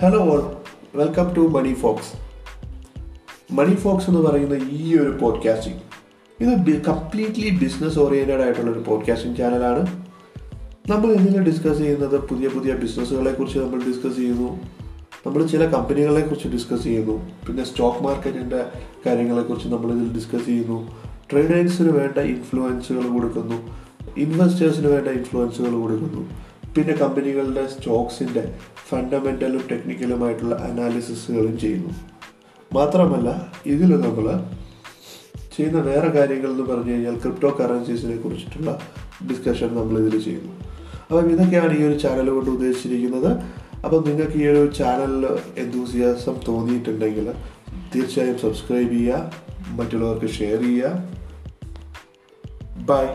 Hello all welcome to Money Fox Money Fox എന്ന് പറയുന്ന ഈ ഒരു പോഡ്കാസ്റ്റിംഗ് ഇത് കംപ്ലീറ്റ്ലി ബിസിനസ് ഓറിയന്റഡ് ആയിട്ടുള്ള ഒരു പോഡ്കാസ്റ്റിംഗ് ചാനലാണ് നമ്മൾ ഇതിൽ ഡിസ്കസ് ചെയ്യുന്നത് പുതിയ പുതിയ ബിസിനസ്സുകളെ കുറിച്ച് നമ്മൾ ഡിസ്കസ് ചെയ്യുന്നു. നമ്മൾ ചില കമ്പനികളെ കുറിച്ച് ഡിസ്കസ് ചെയ്യുന്നു. പിന്നെ സ്റ്റോക്ക് മാർക്കറ്റിന്റെ കാര്യങ്ങളെക്കുറിച്ച് നമ്മൾ ഇതിൽ ഡിസ്കസ് ചെയ്യുന്നു. ട്രേഡേഴ്സിന് വേണ്ട ഇൻഫ്ലുവൻസുകൾ കൊടുക്കുന്നു. ഇൻവെസ്റ്റേഴ്സിന് വേണ്ട ഇൻഫ്ലുവൻസുകൾ കൊടുക്കുന്നു. പിന്നെ കമ്പനികളുടെ സ്റ്റോക്സിന്റെ ഫണ്ടമെന്റലും ടെക്നിക്കലുമായിട്ടുള്ള അനാലിസിസുകളും ചെയ്യുന്നു. മാത്രമല്ല ഇതിൽ നമ്മൾ ചെയ്യുന്ന വേറെ കാര്യങ്ങൾ എന്ന് പറഞ്ഞു കഴിഞ്ഞാൽ ക്രിപ്റ്റോ കറൻസീസിനെ കുറിച്ചിട്ടുള്ള ഡിസ്കഷൻ നമ്മൾ ഇതിൽ ചെയ്യുന്നു. അപ്പം ഇതൊക്കെയാണ് ഈ ഒരു ചാനൽ കൊണ്ട് ഉദ്ദേശിച്ചിരിക്കുന്നത്. അപ്പം നിങ്ങൾക്ക് ഈ ഒരു ചാനലിൽ എന്തൂസിയാസം തോന്നിയിട്ടുണ്ടെങ്കിൽ തീർച്ചയായും സബ്സ്ക്രൈബ് ചെയ്യുക മറ്റുള്ളവർക്ക് ഷെയർ ചെയ്യുക. ബൈ